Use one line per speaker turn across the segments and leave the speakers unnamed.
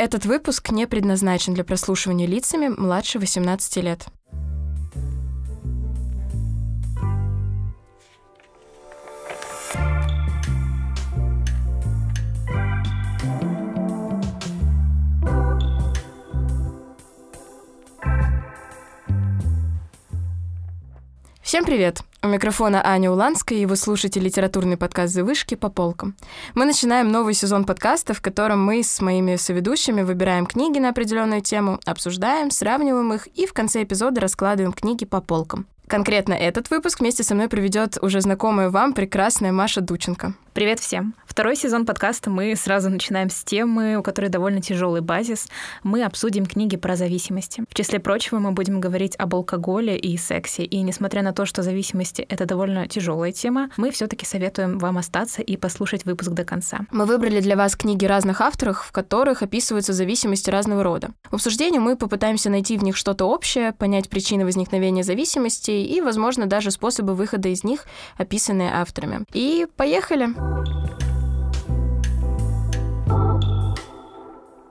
Этот выпуск не предназначен для прослушивания лицами младше 18 лет. Всем привет! У микрофона Аня Уланская, и вы слушаете литературный подкаст «Завышки» по полкам. Мы начинаем новый сезон подкаста, в котором мы с моими соведущими выбираем книги на определенную тему, обсуждаем, сравниваем их и в конце эпизода раскладываем книги по полкам. Конкретно этот выпуск вместе со мной проведет уже знакомая вам прекрасная Маша Дученко.
Привет всем! Второй сезон подкаста мы сразу начинаем с темы, у которой довольно тяжелый базис. Мы обсудим книги про зависимости. В числе прочего мы будем говорить об алкоголе и сексе. И несмотря на то, что зависимости — это довольно тяжелая тема, мы все таки советуем вам остаться и послушать выпуск до конца.
Мы выбрали для вас книги разных авторов, в которых описываются зависимости разного рода. В обсуждении мы попытаемся найти в них что-то общее, понять причины возникновения зависимостей и, возможно, даже способы выхода из них, описанные авторами. И поехали!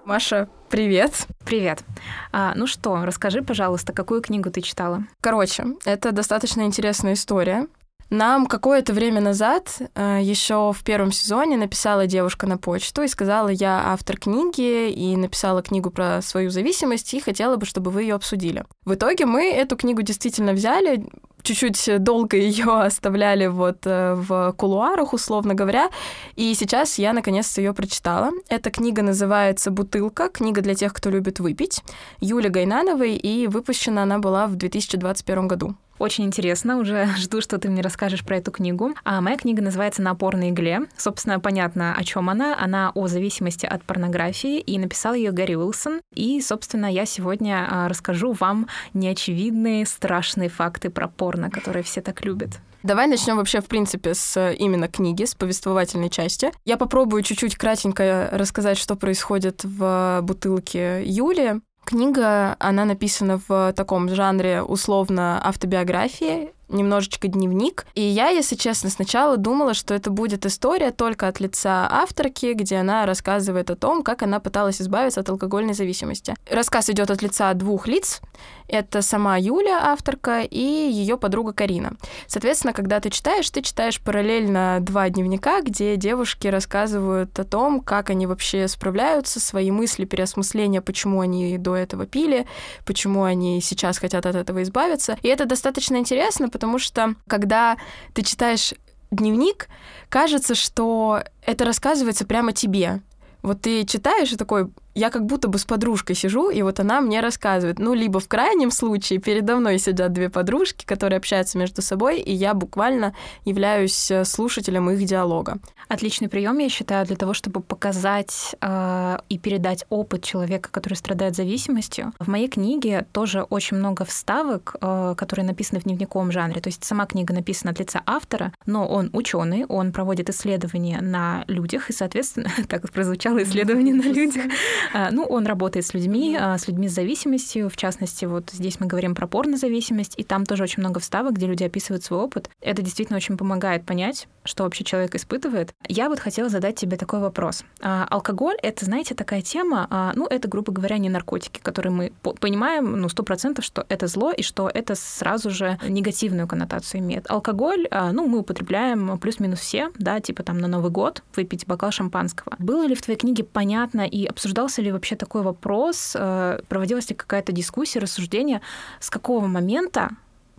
Маша, привет.
Привет. А, ну что, расскажи, пожалуйста, какую книгу ты читала?
Короче, это достаточно интересная история. Нам какое-то время назад, э, еще в первом сезоне, написала девушка на почту и сказала, я автор книги и написала книгу про свою зависимость и хотела бы, чтобы вы ее обсудили. В итоге мы эту книгу действительно взяли, чуть-чуть долго ее оставляли вот э, в кулуарах, условно говоря, и сейчас я наконец-то ее прочитала. Эта книга называется «Бутылка», книга для тех, кто любит выпить, Юли Гайнановой, и выпущена она была в 2021 году.
Очень интересно, уже жду, что ты мне расскажешь про эту книгу. А моя книга называется «На опорной игле». Собственно, понятно, о чем она. Она о зависимости от порнографии, и написал ее Гарри Уилсон. И, собственно, я сегодня а, расскажу вам неочевидные, страшные факты про порно, которые все так любят.
Давай начнем вообще, в принципе, с именно книги, с повествовательной части. Я попробую чуть-чуть кратенько рассказать, что происходит в бутылке Юли. Книга, она написана в таком жанре условно автобиографии, немножечко дневник. И я, если честно, сначала думала, что это будет история только от лица авторки, где она рассказывает о том, как она пыталась избавиться от алкогольной зависимости. Рассказ идет от лица двух лиц. Это сама Юля, авторка, и ее подруга Карина. Соответственно, когда ты читаешь, ты читаешь параллельно два дневника, где девушки рассказывают о том, как они вообще справляются, свои мысли, переосмысления, почему они до этого пили, почему они сейчас хотят от этого избавиться. И это достаточно интересно, потому что когда ты читаешь дневник, кажется, что это рассказывается прямо тебе. Вот ты читаешь и такой, я как будто бы с подружкой сижу, и вот она мне рассказывает. Ну, либо в крайнем случае передо мной сидят две подружки, которые общаются между собой, и я буквально являюсь э, слушателем их диалога.
Отличный прием, я считаю, для того, чтобы показать э, и передать опыт человека, который страдает зависимостью. В моей книге тоже очень много вставок, э, которые написаны в дневниковом жанре. То есть сама книга написана от лица автора, но он ученый, он проводит исследования на людях, и, соответственно, так прозвучало исследование на людях. А, ну, он работает с людьми, а, с людьми с зависимостью. В частности, вот здесь мы говорим про порнозависимость, и там тоже очень много вставок, где люди описывают свой опыт. Это действительно очень помогает понять, что вообще человек испытывает. Я вот хотела задать тебе такой вопрос. А, алкоголь — это, знаете, такая тема, ну, это, грубо говоря, не наркотики, которые мы понимаем, ну, сто процентов, что это зло, и что это сразу же негативную коннотацию имеет. Алкоголь, ну, мы употребляем плюс-минус все, да, типа там на Новый год выпить бокал шампанского. Было ли в твоей книге понятно и обсуждался Задавался ли вообще такой вопрос, э, проводилась ли какая-то дискуссия, рассуждение, с какого момента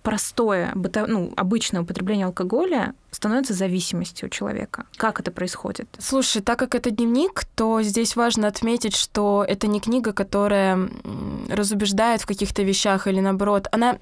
простое, ну, обычное употребление алкоголя становится зависимостью у человека. Как это происходит?
Слушай, так как это дневник, то здесь важно отметить, что это не книга, которая разубеждает в каких-то вещах или наоборот. Она,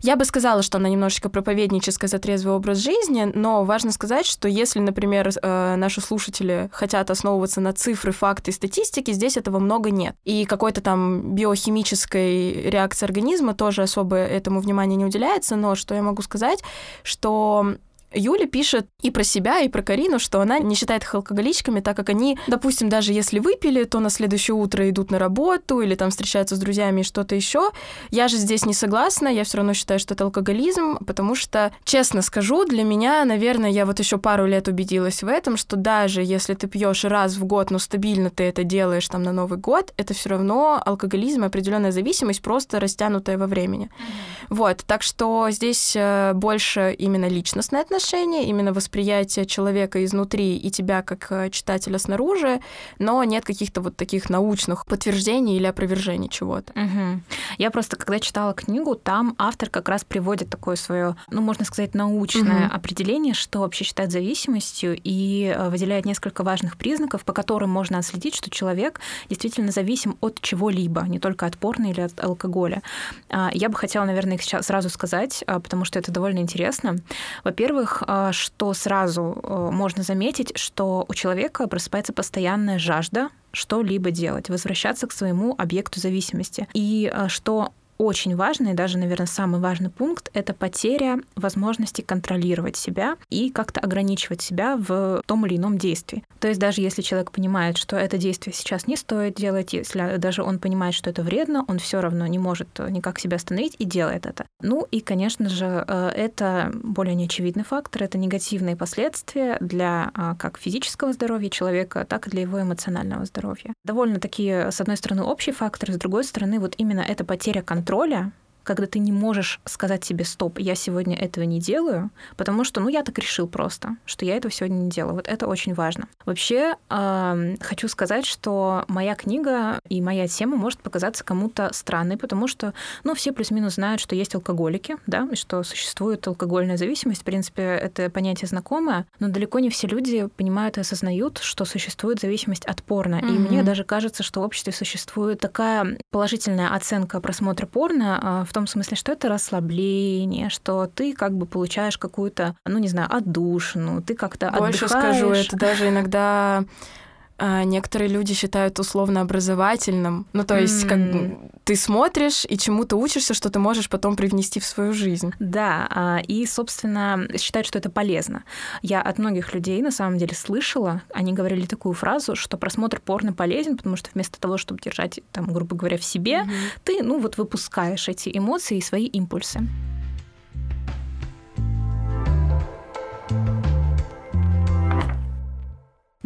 я бы сказала, что она немножечко проповедническая за трезвый образ жизни, но важно сказать, что если, например, э, наши слушатели хотят основываться на цифры, факты и статистике, здесь этого много нет. И какой-то там биохимической реакции организма тоже особо этому внимания не уделяется, но что я могу сказать, что Юля пишет и про себя, и про Карину, что она не считает их алкоголичками, так как они, допустим, даже если выпили, то на следующее утро идут на работу или там встречаются с друзьями и что-то еще. Я же здесь не согласна, я все равно считаю, что это алкоголизм, потому что, честно скажу, для меня, наверное, я вот еще пару лет убедилась в этом, что даже если ты пьешь раз в год, но стабильно ты это делаешь там на Новый год, это все равно алкоголизм и определенная зависимость, просто растянутая во времени. Mm-hmm. Вот, так что здесь э, больше именно личностное отношение отношения, именно восприятие человека изнутри и тебя как э, читателя снаружи, но нет каких-то вот таких научных подтверждений или опровержений чего-то.
Угу. Я просто, когда читала книгу, там автор как раз приводит такое свое, ну, можно сказать, научное угу. определение, что вообще считает зависимостью, и э, выделяет несколько важных признаков, по которым можно отследить, что человек действительно зависим от чего-либо, не только от порно или от алкоголя. А, я бы хотела, наверное, их сейчас сразу сказать, а, потому что это довольно интересно. Во-первых, во-первых, а, что сразу э, можно заметить, что у человека просыпается постоянная жажда что-либо делать, возвращаться к своему объекту зависимости. И а, что очень важный, даже, наверное, самый важный пункт — это потеря возможности контролировать себя и как-то ограничивать себя в том или ином действии. То есть даже если человек понимает, что это действие сейчас не стоит делать, если даже он понимает, что это вредно, он все равно не может никак себя остановить и делает это. Ну и, конечно же, э, это более неочевидный фактор, это негативные последствия для а, как физического здоровья человека, так и для его эмоционального здоровья. Довольно такие, с одной стороны, общие факторы, с другой стороны, вот именно эта потеря контроля контроля, когда ты не можешь сказать себе «стоп, я сегодня этого не делаю», потому что, ну, я так решил просто, что я этого сегодня не делаю. Вот это очень важно. Вообще, э, хочу сказать, что моя книга и моя тема может показаться кому-то странной, потому что, ну, все плюс-минус знают, что есть алкоголики, да, и что существует алкогольная зависимость. В принципе, это понятие знакомое, но далеко не все люди понимают и осознают, что существует зависимость от порно. Mm-hmm. И мне даже кажется, что в обществе существует такая положительная оценка просмотра порно а, в том смысле, что это расслабление, что ты как бы получаешь какую-то, ну не знаю, отдушину, ты как-то
Больше
отдыхаешь.
скажу, это даже иногда а, некоторые люди считают условно образовательным. Ну, то есть, mm. как бы ты смотришь и чему-то учишься, что ты можешь потом привнести в свою жизнь.
Да, а, и, собственно, считают, что это полезно. Я от многих людей, на самом деле, слышала, они говорили такую фразу, что просмотр порно полезен, потому что вместо того, чтобы держать, там, грубо говоря, в себе, mm-hmm. ты, ну, вот выпускаешь эти эмоции и свои импульсы.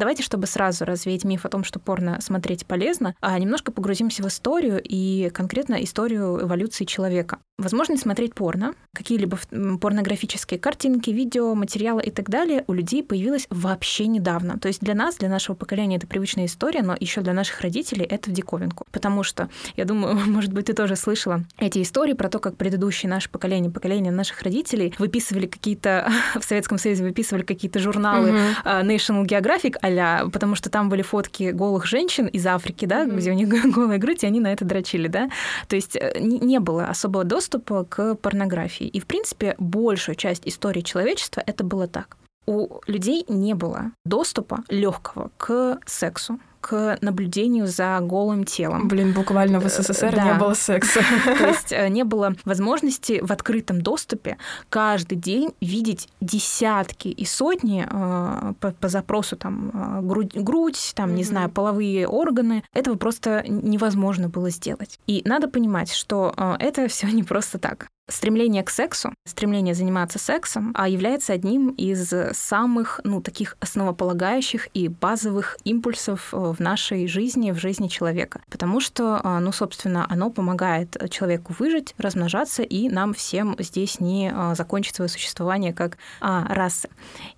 Давайте, чтобы сразу развеять миф о том, что порно смотреть полезно, а немножко погрузимся в историю и конкретно историю эволюции человека. Возможность смотреть порно, какие-либо порнографические картинки, видео, материалы и так далее у людей появилась вообще недавно. То есть для нас, для нашего поколения это привычная история, но еще для наших родителей это в диковинку. Потому что, я думаю, может быть, ты тоже слышала эти истории про то, как предыдущие наше поколение, поколение наших родителей выписывали какие-то, в Советском Союзе выписывали какие-то журналы mm-hmm. National Geographic, а потому что там были фотки голых женщин из Африки, да, mm-hmm. где у них голая грудь, и они на это дрочили, да. То есть э, не было особого доступа к порнографии. И, в принципе, большую часть истории человечества это было так. У людей не было доступа легкого к сексу к наблюдению за голым телом.
Блин, буквально в СССР да. не было секса.
То есть э, не было возможности в открытом доступе каждый день видеть десятки и сотни э, по, по запросу там э, грудь, грудь там, mm-hmm. не знаю, половые органы. Этого просто невозможно было сделать. И надо понимать, что это все не просто так. Стремление к сексу, стремление заниматься сексом а является одним из самых, ну, таких основополагающих и базовых импульсов э, в нашей жизни, в жизни человека. Потому что, а, ну, собственно, оно помогает человеку выжить, размножаться, и нам всем здесь не а, закончить свое существование как а, расы.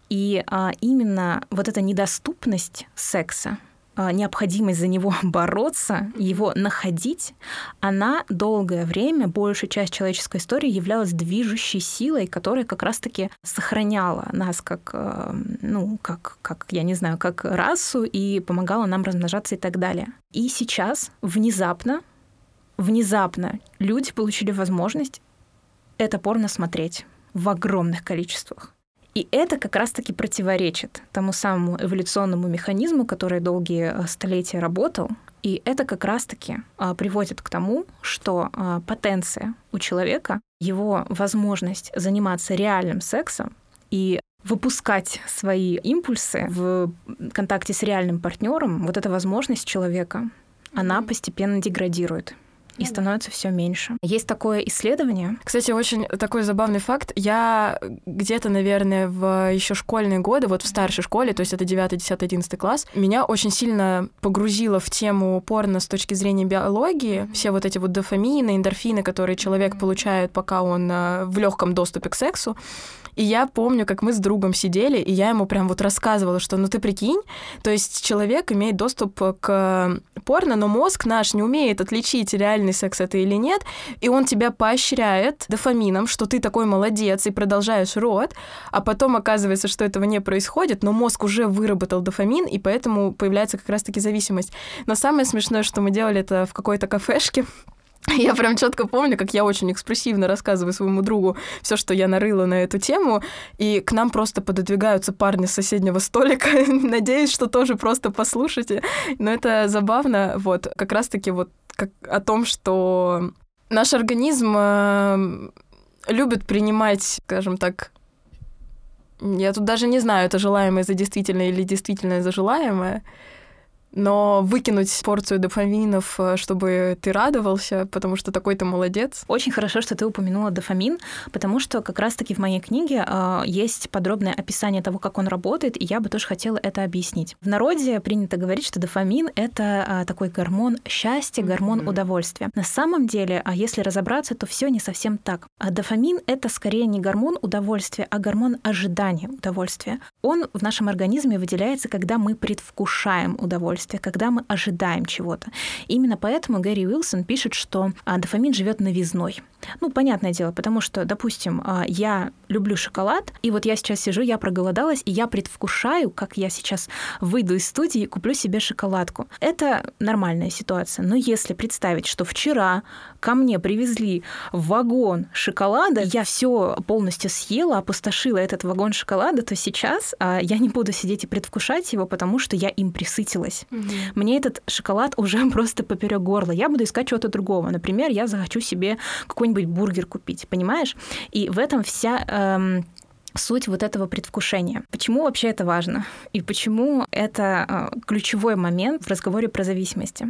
И именно вот эта недоступность секса, необходимость за него бороться, его находить, она долгое время, большая часть человеческой истории являлась движущей силой, которая как раз-таки сохраняла нас как, э, ну, как, как, я не знаю, как расу и помогала нам размножаться и так далее. И сейчас внезапно, внезапно люди получили возможность это порно смотреть в огромных количествах. И это как раз-таки противоречит тому самому эволюционному механизму, который долгие э, столетия работал. И это как раз-таки а, приводит к тому, что а, потенция у человека, его возможность заниматься реальным сексом и выпускать свои импульсы в контакте с реальным партнером, вот эта возможность человека, она постепенно деградирует и становится все меньше. Есть такое исследование.
Кстати, очень такой забавный факт. Я где-то, наверное, в еще школьные годы, вот в старшей школе, то есть это 9, 10, 11 класс, меня очень сильно погрузило в тему порно с точки зрения биологии. Все вот эти вот дофамины, эндорфины, которые человек получает, пока он э, в легком доступе к сексу. И я помню, как мы с другом сидели, и я ему прям вот рассказывала, что ну ты прикинь, то есть человек имеет доступ к порно, но мозг наш не умеет отличить, реальный секс это или нет, и он тебя поощряет дофамином, что ты такой молодец и продолжаешь рот, а потом оказывается, что этого не происходит, но мозг уже выработал дофамин, и поэтому появляется как раз-таки зависимость. Но самое смешное, что мы делали это в какой-то кафешке, Я прям четко помню, как я очень экспрессивно рассказываю своему другу все, что я нарыла на эту тему, и к нам просто пододвигаются парни с соседнего столика. Надеюсь, что тоже просто послушайте. Но это забавно, вот, как раз-таки вот как о том, что наш организм э, любит принимать, скажем так, я тут даже не знаю, это желаемое за действительное или действительное за желаемое но выкинуть порцию дофаминов, э, чтобы ты радовался, потому что такой то молодец.
Очень хорошо, что ты упомянула дофамин, потому что как раз-таки в моей книге э, есть подробное описание того, как он работает, и я бы тоже хотела это объяснить. В народе принято говорить, что дофамин — это э, такой гормон счастья, гормон mm-hmm. удовольствия. На самом деле, а если разобраться, то все не совсем так. А дофамин — это скорее не гормон удовольствия, а гормон ожидания удовольствия. Он в нашем организме выделяется, когда мы предвкушаем удовольствие удовольствие, когда мы ожидаем чего-то. Именно поэтому Гэри Уилсон пишет, что а, дофамин живет новизной. Ну, понятное дело, потому что, допустим, а, я люблю шоколад, и вот я сейчас сижу, я проголодалась, и я предвкушаю, как я сейчас выйду из студии и куплю себе шоколадку. Это нормальная ситуация. Но если представить, что вчера ко мне привезли вагон шоколада, я все полностью съела, опустошила этот вагон шоколада, то сейчас а, я не буду сидеть и предвкушать его, потому что я им присытилась. Угу. Мне этот шоколад уже просто поперек горла. Я буду искать чего-то другого. Например, я захочу себе какой-нибудь бургер купить, понимаешь? И в этом вся эм, суть вот этого предвкушения. Почему вообще это важно? И почему это э, ключевой момент в разговоре про зависимости?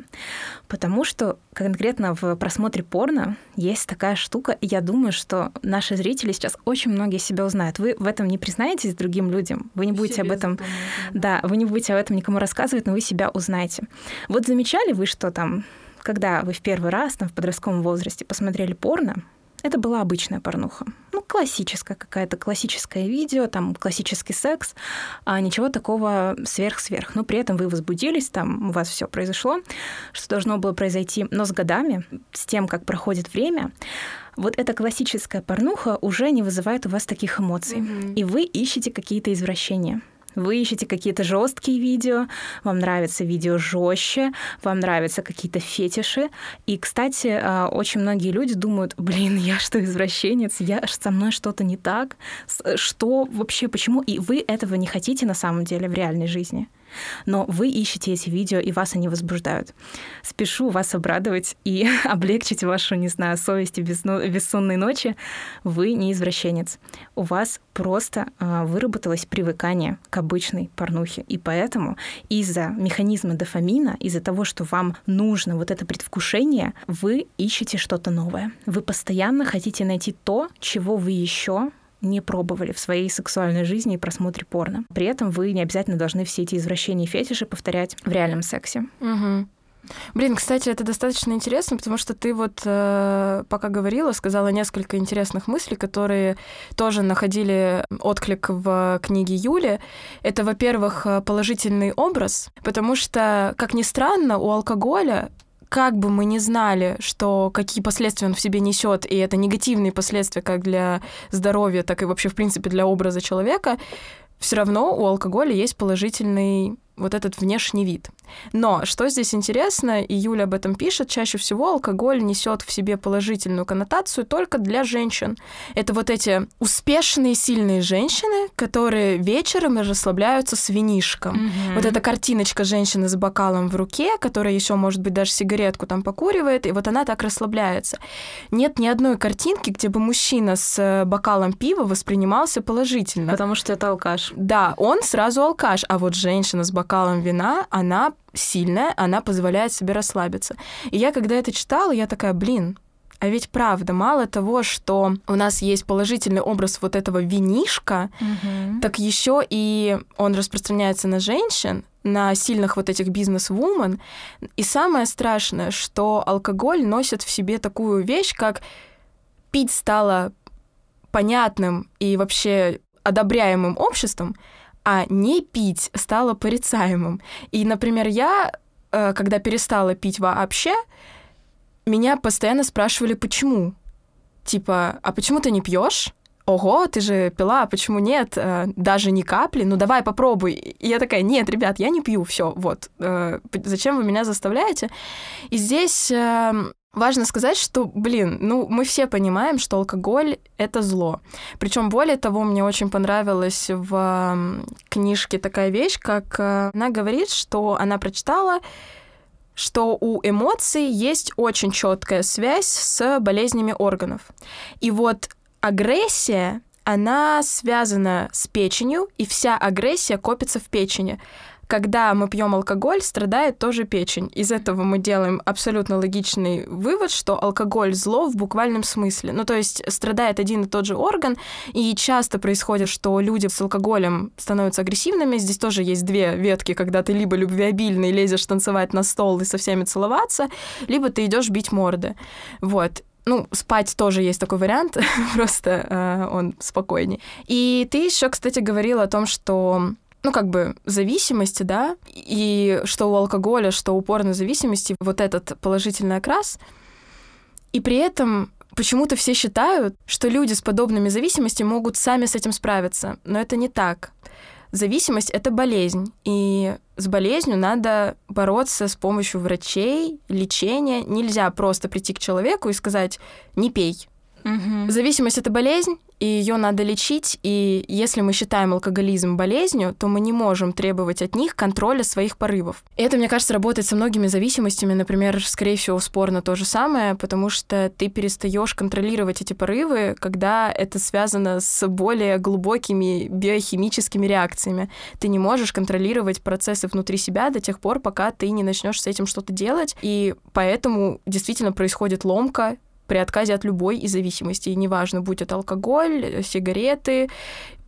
Потому что конкретно в просмотре порно есть такая штука, и я думаю, что наши зрители сейчас очень многие себя узнают. Вы в этом не признаетесь другим людям, вы не будете Себе об этом, да, вы не будете об этом никому рассказывать, но вы себя узнаете. Вот замечали вы, что там когда вы в первый раз там, в подростковом возрасте посмотрели порно, это была обычная порнуха. Ну, классическая какая-то, классическое видео, там, классический секс, а ничего такого сверх-сверх. Но при этом вы возбудились, там у вас все произошло, что должно было произойти. Но с годами, с тем, как проходит время, вот эта классическая порнуха уже не вызывает у вас таких эмоций. Mm-hmm. И вы ищете какие-то извращения. Вы ищете какие-то жесткие видео, вам нравится видео жестче, вам нравятся какие-то фетиши. И, кстати, а, очень многие люди думают, блин, я что, извращенец, я со мной что-то не так, что вообще, почему? И вы этого не хотите на самом деле в реальной жизни но вы ищете эти видео, и вас они возбуждают. Спешу вас обрадовать и облегчить вашу, не знаю, совесть и бессонные ночи. Вы не извращенец. У вас просто э, выработалось привыкание к обычной порнухе. И поэтому из-за механизма дофамина, из-за того, что вам нужно вот это предвкушение, вы ищете что-то новое. Вы постоянно хотите найти то, чего вы еще не пробовали в своей сексуальной жизни и просмотре порно. При этом вы не обязательно должны все эти извращения и фетиши повторять в реальном сексе.
Угу. Блин, кстати, это достаточно интересно, потому что ты вот э, пока говорила, сказала несколько интересных мыслей, которые тоже находили отклик в книге Юли. Это, во-первых, положительный образ, потому что, как ни странно, у алкоголя как бы мы ни знали, что какие последствия он в себе несет, и это негативные последствия как для здоровья, так и вообще, в принципе, для образа человека, все равно у алкоголя есть положительный вот этот внешний вид. Но что здесь интересно, и Юля об этом пишет, чаще всего алкоголь несет в себе положительную коннотацию только для женщин. Это вот эти успешные, сильные женщины, которые вечером расслабляются с винишком. Mm-hmm. Вот эта картиночка женщины с бокалом в руке, которая еще, может быть, даже сигаретку там покуривает, и вот она так расслабляется. Нет ни одной картинки, где бы мужчина с э, бокалом пива воспринимался положительно.
Потому что это алкаш.
Да, он сразу алкаш, а вот женщина с бокалом вина, она сильная, она позволяет себе расслабиться. И я, когда это читала, я такая, блин, а ведь правда, мало того, что у нас есть положительный образ вот этого винишка, угу. так еще и он распространяется на женщин, на сильных вот этих бизнес-вумен. И самое страшное, что алкоголь носит в себе такую вещь, как пить стало понятным и вообще одобряемым обществом, а не пить стало порицаемым. И, например, я, э, когда перестала пить вообще, меня постоянно спрашивали, почему. Типа, а почему ты не пьешь? Ого, ты же пила, а почему нет? Э, даже ни капли? Ну давай попробуй. И я такая, нет, ребят, я не пью, все, вот. Э, зачем вы меня заставляете? И здесь эм, Важно сказать, что, блин, ну, мы все понимаем, что алкоголь — это зло. Причем более того, мне очень понравилась в книжке такая вещь, как э, она говорит, что она прочитала, что у эмоций есть очень четкая связь с болезнями органов. И вот агрессия, она связана с печенью, и вся агрессия копится в печени когда мы пьем алкоголь, страдает тоже печень. Из этого мы делаем абсолютно логичный вывод, что алкоголь зло в буквальном смысле. Ну, то есть страдает один и тот же орган, и часто происходит, что люди с алкоголем становятся агрессивными. Здесь тоже есть две ветки, когда ты либо любвеобильный, лезешь танцевать на стол и со всеми целоваться, либо ты идешь бить морды. Вот. Ну, спать тоже есть такой вариант, просто э, он спокойней. И ты еще, кстати, говорила о том, что ну, как бы зависимости, да, и что у алкоголя, что у порной зависимости вот этот положительный окрас. И при этом почему-то все считают, что люди с подобными зависимостями могут сами с этим справиться. Но это не так. Зависимость — это болезнь, и с болезнью надо бороться с помощью врачей, лечения. Нельзя просто прийти к человеку и сказать «не пей», Угу. Зависимость это болезнь, и ее надо лечить. И если мы считаем алкоголизм болезнью, то мы не можем требовать от них контроля своих порывов. И это, мне кажется, работает со многими зависимостями. Например, скорее всего, спорно то же самое, потому что ты перестаешь контролировать эти порывы, когда это связано с более глубокими биохимическими реакциями. Ты не можешь контролировать процессы внутри себя до тех пор, пока ты не начнешь с этим что-то делать. И поэтому действительно происходит ломка при отказе от любой из зависимостей. Неважно, будь это алкоголь, сигареты,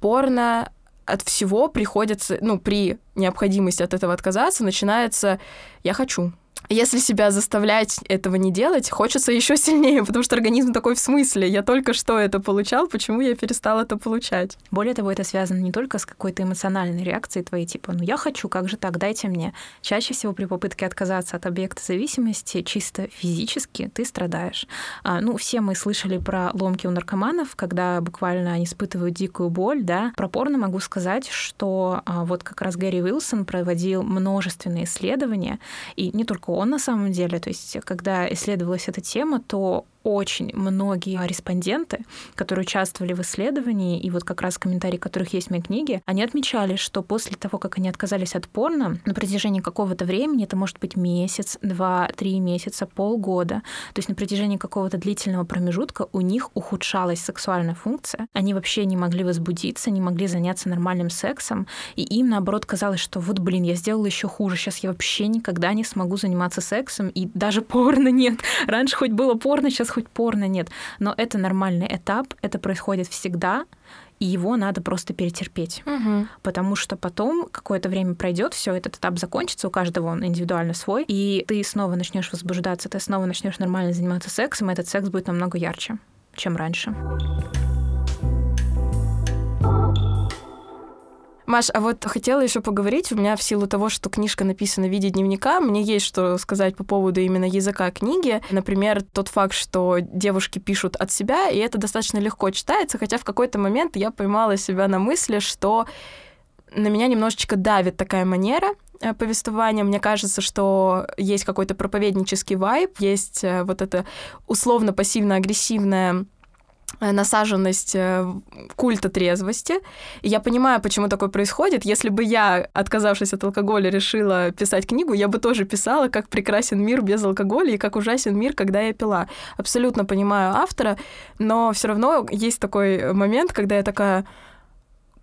порно, от всего приходится, ну, при необходимости от этого отказаться, начинается «я хочу». Если себя заставлять этого не делать, хочется еще сильнее, потому что организм такой в смысле. Я только что это получал, почему я перестал это получать?
Более того, это связано не только с какой-то эмоциональной реакцией твоей, типа, ну я хочу, как же так, дайте мне. Чаще всего при попытке отказаться от объекта зависимости чисто физически ты страдаешь. А, ну, все мы слышали про ломки у наркоманов, когда буквально они испытывают дикую боль, да. Про порно могу сказать, что а, вот как раз Гэри Уилсон проводил множественные исследования, и не только на самом деле. То есть, когда исследовалась эта тема, то очень многие респонденты, которые участвовали в исследовании, и вот как раз комментарии которых есть в моей книге, они отмечали, что после того, как они отказались от порно, на протяжении какого-то времени, это может быть месяц, два, три месяца, полгода, то есть на протяжении какого-то длительного промежутка у них ухудшалась сексуальная функция, они вообще не могли возбудиться, не могли заняться нормальным сексом, и им, наоборот, казалось, что вот, блин, я сделала еще хуже, сейчас я вообще никогда не смогу заниматься сексом, и даже порно нет. Раньше хоть было порно, сейчас хоть порно нет. Но это нормальный этап, это происходит всегда, и его надо просто перетерпеть. Угу. Потому что потом какое-то время пройдет, все этот этап закончится, у каждого он индивидуально свой, и ты снова начнешь возбуждаться, ты снова начнешь нормально заниматься сексом, и этот секс будет намного ярче, чем раньше.
Маш, а вот хотела еще поговорить. У меня в силу того, что книжка написана в виде дневника, мне есть что сказать по поводу именно языка книги. Например, тот факт, что девушки пишут от себя, и это достаточно легко читается, хотя в какой-то момент я поймала себя на мысли, что на меня немножечко давит такая манера, э, повествования. Мне кажется, что есть какой-то проповеднический вайб, есть э, вот это условно-пассивно-агрессивное насаженность э, культа трезвости. И я понимаю, почему такое происходит. Если бы я, отказавшись от алкоголя, решила писать книгу, я бы тоже писала, как прекрасен мир без алкоголя и как ужасен мир, когда я пила. Абсолютно понимаю автора, но все равно есть такой момент, когда я такая,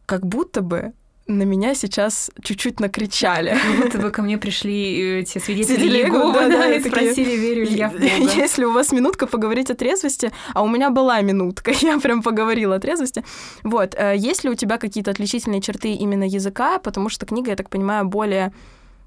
как будто бы на меня сейчас чуть-чуть накричали.
Как будто бы ко мне пришли эти свидетели Иеговы, да, да, и спросили, верю ли я в Бога.
Если у вас минутка поговорить о трезвости, а у меня была минутка, я прям поговорила о трезвости. Вот, э, есть ли у тебя какие-то отличительные черты именно языка, потому что книга, я так понимаю, более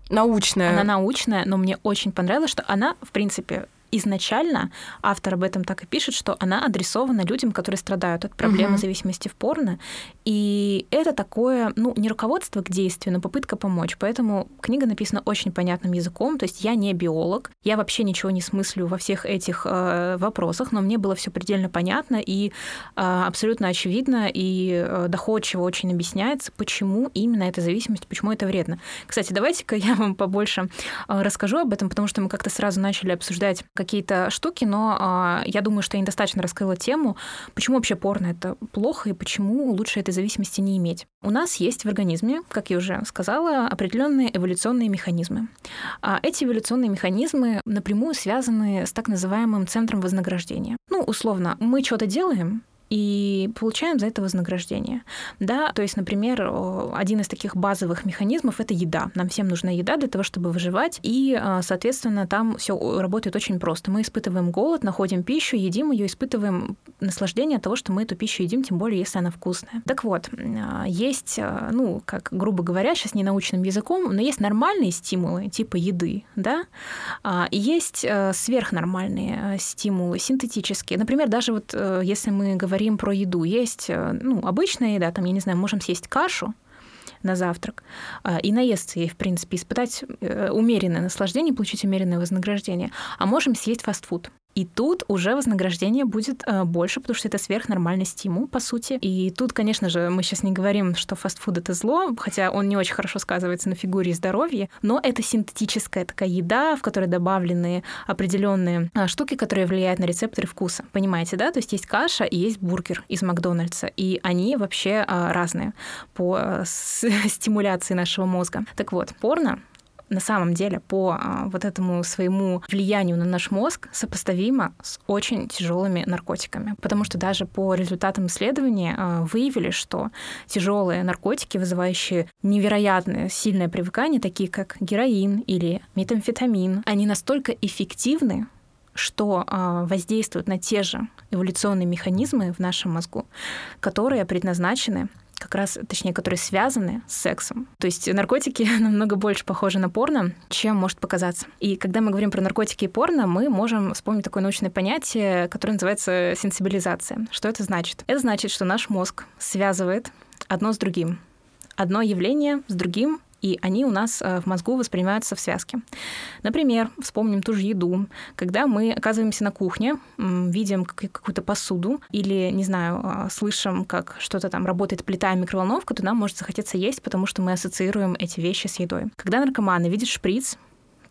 научная.
Она научная, но мне очень понравилось, что она, в принципе, изначально автор об этом так и пишет, что она адресована людям, которые страдают от проблемы угу. зависимости в порно. И это такое, ну, не руководство к действию, но попытка помочь. Поэтому книга написана очень понятным языком. То есть я не биолог, я вообще ничего не смыслю во всех этих э, вопросах, но мне было все предельно понятно и э, абсолютно очевидно и э, доходчиво очень объясняется, почему именно эта зависимость, почему это вредно. Кстати, давайте-ка я вам побольше э, расскажу об этом, потому что мы как-то сразу начали обсуждать какие-то штуки, но а, я думаю, что я недостаточно раскрыла тему, почему вообще порно это плохо и почему лучше этой зависимости не иметь. У нас есть в организме, как я уже сказала, определенные эволюционные механизмы. А эти эволюционные механизмы напрямую связаны с так называемым центром вознаграждения. Ну, условно, мы что-то делаем, и получаем за это вознаграждение. Да, то есть, например, один из таких базовых механизмов это еда. Нам всем нужна еда для того, чтобы выживать, и, а, соответственно, там все работает очень просто. Мы испытываем голод, находим пищу, едим ее, испытываем наслаждение от того, что мы эту пищу едим, тем более, если она вкусная. Так вот, а, есть, а, ну, как грубо говоря, сейчас не научным языком, но есть нормальные стимулы, типа еды, да, и есть сверхнормальные стимулы, синтетические. Например, даже вот э, если мы говорим говорим про еду, есть э, ну, обычная еда, там, я не знаю, можем съесть кашу, на завтрак э, и наесться ей, в принципе, испытать э, умеренное наслаждение, получить умеренное вознаграждение. А можем съесть фастфуд. И тут уже вознаграждение будет э, больше, потому что это сверхнормальный стимул, по сути. И тут, конечно же, мы сейчас не говорим, что фастфуд — это зло, хотя он не очень хорошо сказывается на фигуре и здоровье, но это синтетическая такая еда, в которой добавлены определенные э, штуки, которые влияют на рецепторы вкуса. Понимаете, да? То есть есть каша и есть бургер из Макдональдса, и они вообще э, разные по стимуляции нашего мозга. Так вот, порно на самом деле по а, вот этому своему влиянию на наш мозг сопоставимо с очень тяжелыми наркотиками. Потому что даже по результатам исследований а, выявили, что тяжелые наркотики, вызывающие невероятное сильное привыкание, такие как героин или метамфетамин, они настолько эффективны, что э, воздействуют на те же эволюционные механизмы в нашем мозгу, которые предназначены как раз, точнее, которые связаны с сексом. То есть наркотики намного больше похожи на порно, чем может показаться. И когда мы говорим про наркотики и порно, мы можем вспомнить такое научное понятие, которое называется сенсибилизация. Что это значит? Это значит, что наш мозг связывает одно с другим. Одно явление с другим и они у нас э, в мозгу воспринимаются в связке. Например, вспомним ту же еду. Когда мы оказываемся на кухне, видим какую-то посуду или, не знаю, а, слышим, как что-то там работает плита и микроволновка, то нам может захотеться есть, потому что мы ассоциируем эти вещи с едой. Когда наркоманы видят шприц,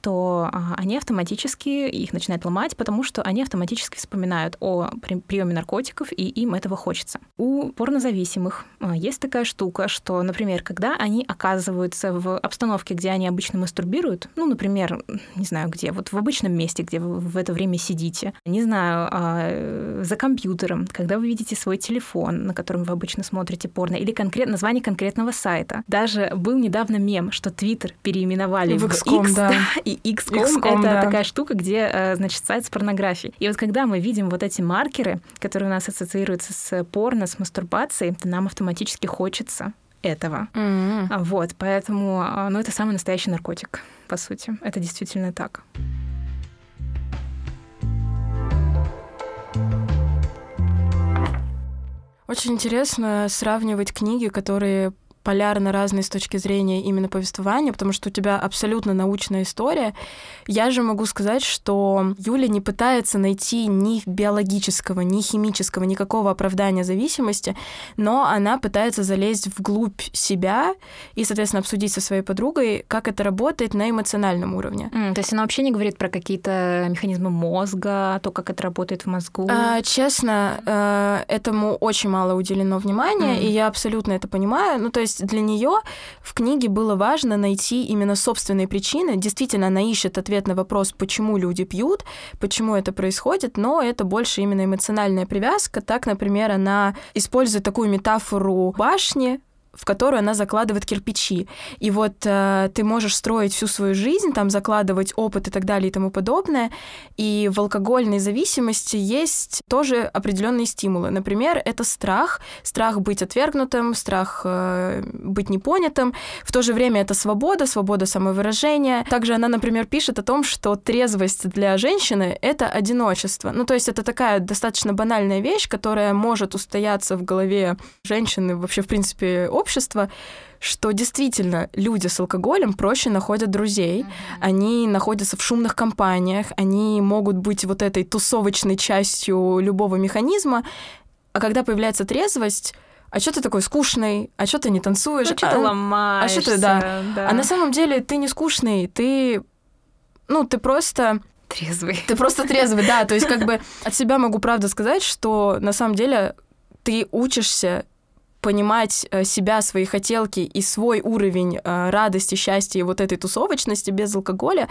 то а, они автоматически их начинают ломать, потому что они автоматически вспоминают о приеме наркотиков, и им этого хочется. У порнозависимых а, есть такая штука, что, например, когда они оказываются в обстановке, где они обычно мастурбируют, ну, например, не знаю где, вот в обычном месте, где вы в это время сидите, не знаю, а, за компьютером, когда вы видите свой телефон, на котором вы обычно смотрите порно, или конкрет, название конкретного сайта. Даже был недавно мем, что Твиттер переименовали в, в X, да, и XCOM, XCOM это да. такая штука, где, э, значит, сайт с порнографией. И вот когда мы видим вот эти маркеры, которые у нас ассоциируются с порно, с мастурбацией, то нам автоматически хочется этого. Mm-hmm. Вот, поэтому, а, ну, это самый настоящий наркотик, по сути. Это действительно так.
Очень интересно сравнивать книги, которые полярно разные с точки зрения именно повествования, потому что у тебя абсолютно научная история. Я же могу сказать, что Юля не пытается найти ни биологического, ни химического, никакого оправдания зависимости, но она пытается залезть вглубь себя и, соответственно, обсудить со своей подругой, как это работает на эмоциональном уровне.
Mm, то есть она вообще не говорит про какие-то механизмы мозга, то, как это работает в мозгу?
А, честно, э, этому очень мало уделено внимания, mm. и я абсолютно это понимаю. Ну, то есть для нее в книге было важно найти именно собственные причины. Действительно, она ищет ответ на вопрос, почему люди пьют, почему это происходит, но это больше именно эмоциональная привязка. Так, например, она использует такую метафору башни, в которую она закладывает кирпичи. И вот э, ты можешь строить всю свою жизнь, там закладывать опыт и так далее и тому подобное. И в алкогольной зависимости есть тоже определенные стимулы. Например, это страх, страх быть отвергнутым, страх э, быть непонятым. В то же время это свобода, свобода самовыражения. Также она, например, пишет о том, что трезвость для женщины — это одиночество. Ну, то есть это такая достаточно банальная вещь, которая может устояться в голове женщины, вообще, в принципе, общества, что действительно люди с алкоголем проще находят друзей, mm-hmm. они находятся в шумных компаниях, они могут быть вот этой тусовочной частью любого механизма, а когда появляется трезвость, а что ты такой скучный, а что ты не танцуешь,
ну, что ты а, ломаешься,
а что ты, да. да. А на самом деле ты не скучный, ты, ну, ты просто
трезвый.
Ты просто трезвый, да. То есть как бы от себя могу правда сказать, что на самом деле ты учишься понимать э, себя, свои хотелки и свой уровень э, радости, счастья и вот этой тусовочности без алкоголя.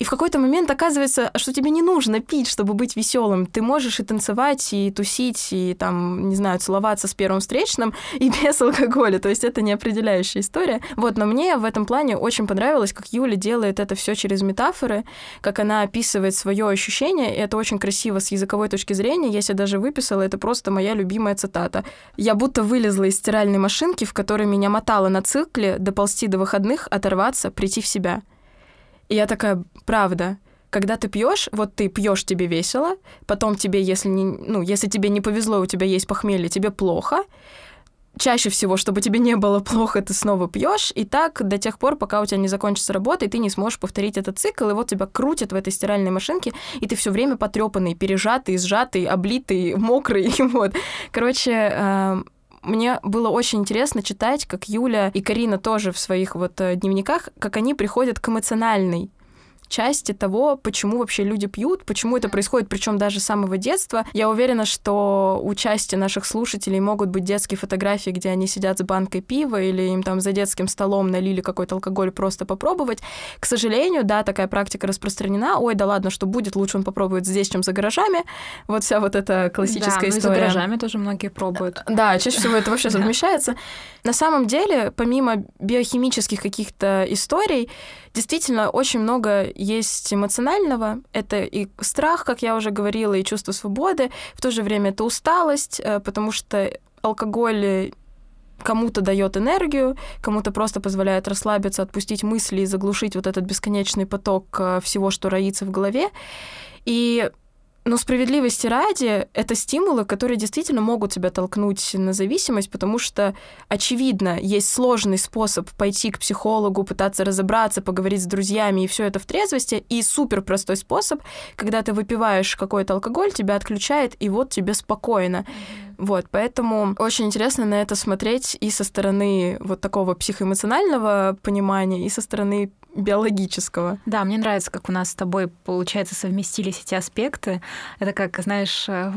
И в какой-то момент оказывается, что тебе не нужно пить, чтобы быть веселым. Ты можешь и танцевать, и тусить, и там, не знаю, целоваться с первым встречным и без алкоголя. То есть это не определяющая история. Вот, но мне в этом плане очень понравилось, как Юля делает это все через метафоры, как она описывает свое ощущение, и это очень красиво с языковой точки зрения. Я себе даже выписала, это просто моя любимая цитата. Я будто вылезла из стиральной машинки, в которой меня мотало на цикле, доползти до выходных, оторваться, прийти в себя. И я такая, правда, когда ты пьешь, вот ты пьешь, тебе весело, потом тебе, если не, ну, если тебе не повезло, у тебя есть похмелье, тебе плохо, чаще всего, чтобы тебе не было плохо, ты снова пьешь, и так до тех пор, пока у тебя не закончится работа, и ты не сможешь повторить этот цикл, и вот тебя крутят в этой стиральной машинке, и ты все время потрепанный, пережатый, сжатый, облитый, мокрый, вот. Короче, э, мне было очень интересно читать, как Юля и Карина тоже в своих вот э, дневниках, как они приходят к эмоциональной части того, почему вообще люди пьют, почему это происходит, причем даже с самого детства. Я уверена, что у части наших слушателей могут быть детские фотографии, где они сидят с банкой пива или им там за детским столом налили какой-то алкоголь просто попробовать. К сожалению, да, такая практика распространена. Ой, да ладно, что будет, лучше он попробует здесь, чем за гаражами. Вот вся вот эта классическая да, ну история.
за гаражами тоже многие пробуют.
Да, чаще всего это вообще совмещается. На самом деле, помимо биохимических каких-то историй, действительно очень много есть эмоционального. Это и страх, как я уже говорила, и чувство свободы. В то же время это усталость, э, потому что алкоголь кому-то дает энергию, кому-то просто позволяет расслабиться, отпустить мысли и заглушить вот этот бесконечный поток э, всего, что роится в голове. И но справедливости ради, это стимулы, которые действительно могут тебя толкнуть на зависимость, потому что, очевидно, есть сложный способ пойти к психологу, пытаться разобраться, поговорить с друзьями, и все это в трезвости, и супер простой способ, когда ты выпиваешь какой-то алкоголь, тебя отключает, и вот тебе спокойно. Вот, поэтому очень интересно на это смотреть и со стороны вот такого психоэмоционального понимания, и со стороны биологического.
Да, мне нравится, как у нас с тобой, получается, совместились эти аспекты. Это как, знаешь, э,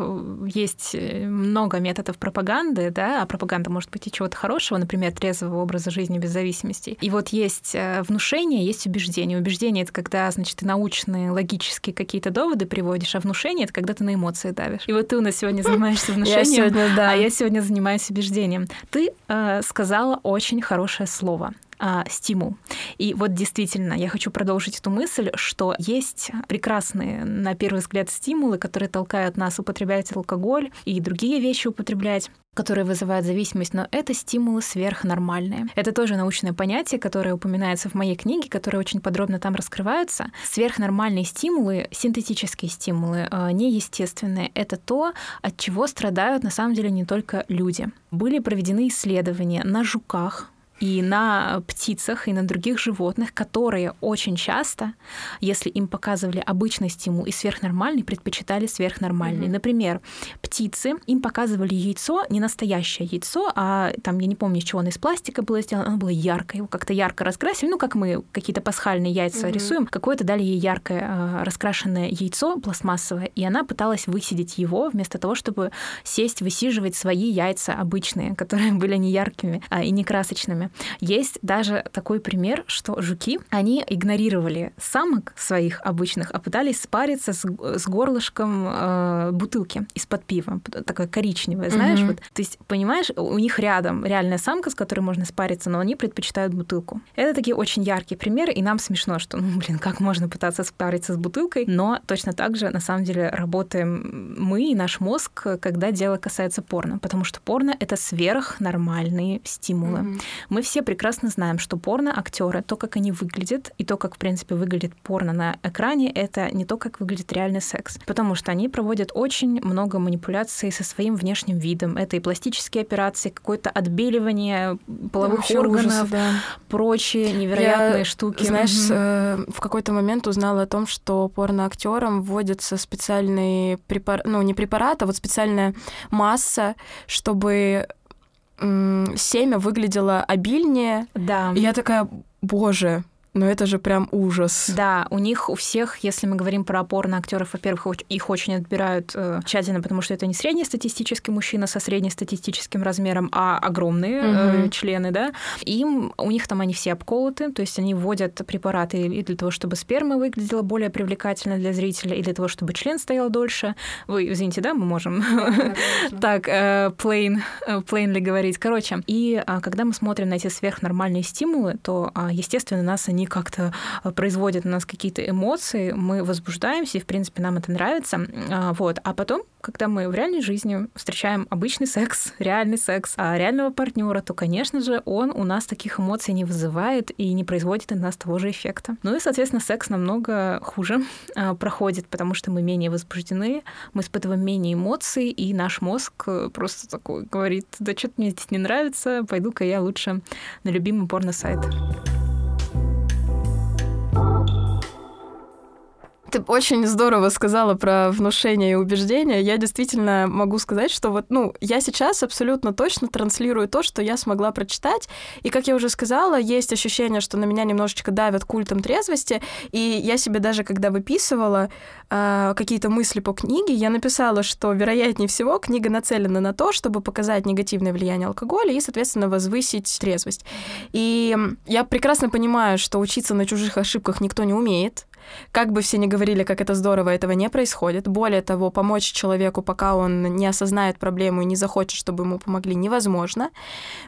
есть много методов пропаганды, да, а пропаганда может быть и чего-то хорошего, например, трезвого образа жизни без зависимости. И вот есть э, внушение, есть убеждение. Убеждение — это когда, значит, ты научные, логические какие-то доводы приводишь, а внушение — это когда ты на эмоции давишь. И вот ты у нас сегодня занимаешься внушением, сегодня, да. а я сегодня занимаюсь убеждением. Ты э, сказала очень хорошее слово а, стимул. И вот действительно, я хочу продолжить эту мысль, что есть прекрасные, на первый взгляд, стимулы, которые толкают нас употреблять алкоголь и другие вещи употреблять которые вызывают зависимость, но это стимулы сверхнормальные. Это тоже научное понятие, которое упоминается в моей книге, которое очень подробно там раскрывается. Сверхнормальные стимулы, синтетические стимулы, а, неестественные, это то, от чего страдают на самом деле не только люди. Были проведены исследования на жуках, и на птицах, и на других животных, которые очень часто, если им показывали обычный стимул и сверхнормальный, предпочитали сверхнормальный. Mm-hmm. Например, птицы, им показывали яйцо, не настоящее яйцо, а там, я не помню, из чего оно из пластика было сделано, оно было яркое, его как-то ярко раскрасили, ну, как мы какие-то пасхальные яйца mm-hmm. рисуем, какое-то дали ей яркое э, раскрашенное яйцо пластмассовое, и она пыталась высидеть его вместо того, чтобы сесть, высиживать свои яйца обычные, которые были не яркими а, и не красочными. Есть даже такой пример, что жуки, они игнорировали самок своих обычных, а пытались спариться с, с горлышком э, бутылки из-под пива, такое коричневое, знаешь, mm-hmm. вот. То есть, понимаешь, у них рядом реальная самка, с которой можно спариться, но они предпочитают бутылку. Это такие очень яркие примеры, и нам смешно, что, ну, блин, как можно пытаться спариться с бутылкой, но точно так же, на самом деле, работаем мы и наш мозг, когда дело касается порно, потому что порно — это сверхнормальные стимулы. Mm-hmm. Мы все прекрасно знаем, что порно-актеры, то, как они выглядят, и то, как, в принципе, выглядит порно на экране, это не то, как выглядит реальный секс. Потому что они проводят очень много манипуляций со своим внешним видом. Это и пластические операции, какое-то отбеливание половых да, органов, ужасы, да. прочие невероятные
Я,
штуки.
Знаешь, угу. в какой-то момент узнала о том, что порно-актерам вводятся специальные препараты, ну, не препараты, а вот специальная масса, чтобы семя выглядело обильнее.
Да.
И я такая, боже, но это же прям ужас.
Да, у них у всех, если мы говорим про опорно актеров, во-первых, их очень отбирают э, тщательно, потому что это не среднестатистический мужчина со среднестатистическим размером, а огромные угу. э, члены, да. Им у них там они все обколоты, то есть они вводят препараты и для того, чтобы сперма выглядела более привлекательно для зрителя, и для того, чтобы член стоял дольше. Вы извините, да, мы можем так э, plain, э, plainly говорить. Короче, и а, когда мы смотрим на эти сверхнормальные стимулы, то, а, естественно, нас они как-то э, производят на нас какие-то эмоции, мы возбуждаемся, и, в принципе, нам это нравится. А, вот. А потом, когда мы в реальной жизни встречаем обычный секс, реальный секс, а реального партнера, то, конечно же, он у нас таких эмоций не вызывает и не производит на нас того же эффекта. Ну и, соответственно, секс намного хуже а, проходит, потому что мы менее возбуждены, мы испытываем менее эмоций, и наш мозг э, просто такой говорит, да что-то мне здесь не нравится, пойду-ка я лучше на любимый порно-сайт.
Ты очень здорово сказала про внушение и убеждения. Я действительно могу сказать, что вот, ну, я сейчас абсолютно точно транслирую то, что я смогла прочитать. И, как я уже сказала, есть ощущение, что на меня немножечко давят культом трезвости. И я себе даже, когда выписывала э, какие-то мысли по книге, я написала, что, вероятнее всего, книга нацелена на то, чтобы показать негативное влияние алкоголя и, соответственно, возвысить трезвость. И я прекрасно понимаю, что учиться на чужих ошибках никто не умеет. Как бы все ни говорили, как это здорово, этого не происходит. Более того, помочь человеку, пока он не осознает проблему и не захочет, чтобы ему помогли, невозможно.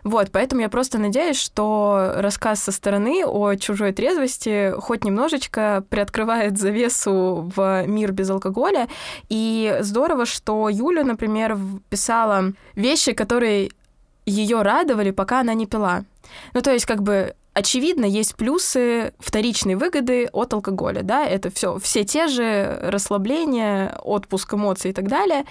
Вот, поэтому я просто надеюсь, что рассказ со стороны о чужой трезвости хоть немножечко приоткрывает завесу в мир без алкоголя. И здорово, что Юля, например, писала вещи, которые ее радовали, пока она не пила. Ну, то есть, как бы Очевидно, есть плюсы вторичной выгоды от алкоголя, да, это все, все те же расслабления, отпуск эмоций и так далее.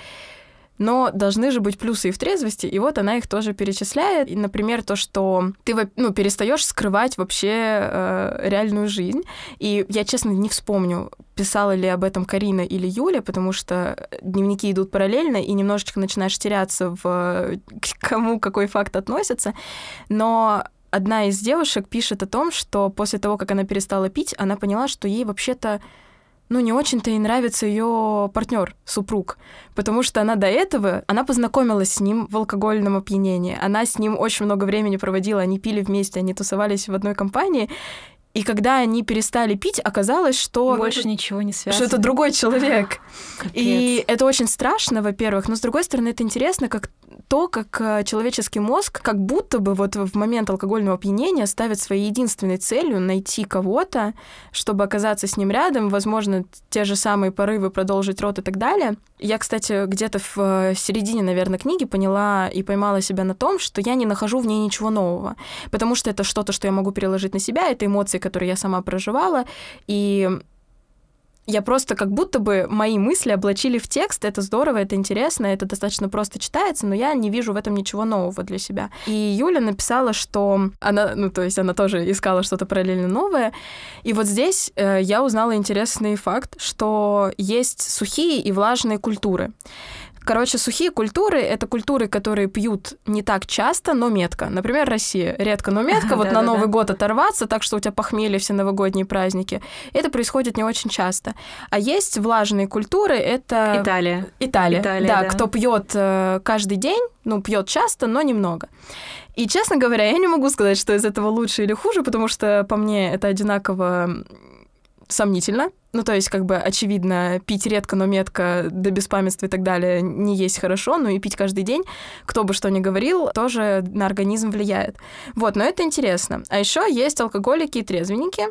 Но должны же быть плюсы и в трезвости, и вот она их тоже перечисляет. И, например, то, что ты ну, перестаешь скрывать вообще э, реальную жизнь. И я, честно, не вспомню, писала ли об этом Карина или Юля, потому что дневники идут параллельно, и немножечко начинаешь теряться в кому какой факт относится. Но одна из девушек пишет о том, что после того, как она перестала пить, она поняла, что ей вообще-то ну, не очень-то и нравится ее партнер, супруг, потому что она до этого, она познакомилась с ним в алкогольном опьянении, она с ним очень много времени проводила, они пили вместе, они тусовались в одной компании, и когда они перестали пить, оказалось, что...
Больше ничего не связано.
Что это другой человек. И это очень страшно, во-первых, но, с другой стороны, это интересно, как то, как э, человеческий мозг как будто бы вот в момент алкогольного опьянения ставит своей единственной целью найти кого-то, чтобы оказаться с ним рядом, возможно, те же самые порывы продолжить рот и так далее. Я, кстати, где-то в э, середине, наверное, книги поняла и поймала себя на том, что я не нахожу в ней ничего нового, потому что это что-то, что я могу переложить на себя, это эмоции, которые я сама проживала, и я просто как будто бы мои мысли облачили в текст. Это здорово, это интересно, это достаточно просто читается, но я не вижу в этом ничего нового для себя. И Юля написала, что она, ну, то есть она тоже искала что-то параллельно новое. И вот здесь э, я узнала интересный факт, что есть сухие и влажные культуры. Короче, сухие культуры — это культуры, которые пьют не так часто, но метко. Например, Россия. Редко, но метко. Вот на Новый год оторваться, так что у тебя похмелье все новогодние праздники. Это происходит не очень часто. А есть влажные культуры — это...
Италия.
Италия, да. Кто пьет э, каждый день, ну, пьет часто, но немного. И, честно говоря, я не могу сказать, что из этого лучше или хуже, потому что по мне это одинаково сомнительно. Ну, то есть, как бы, очевидно, пить редко, но метко, до беспамятства и так далее не есть хорошо, но и пить каждый день, кто бы что ни говорил, тоже на организм влияет. Вот, но это интересно. А еще есть алкоголики и трезвенники.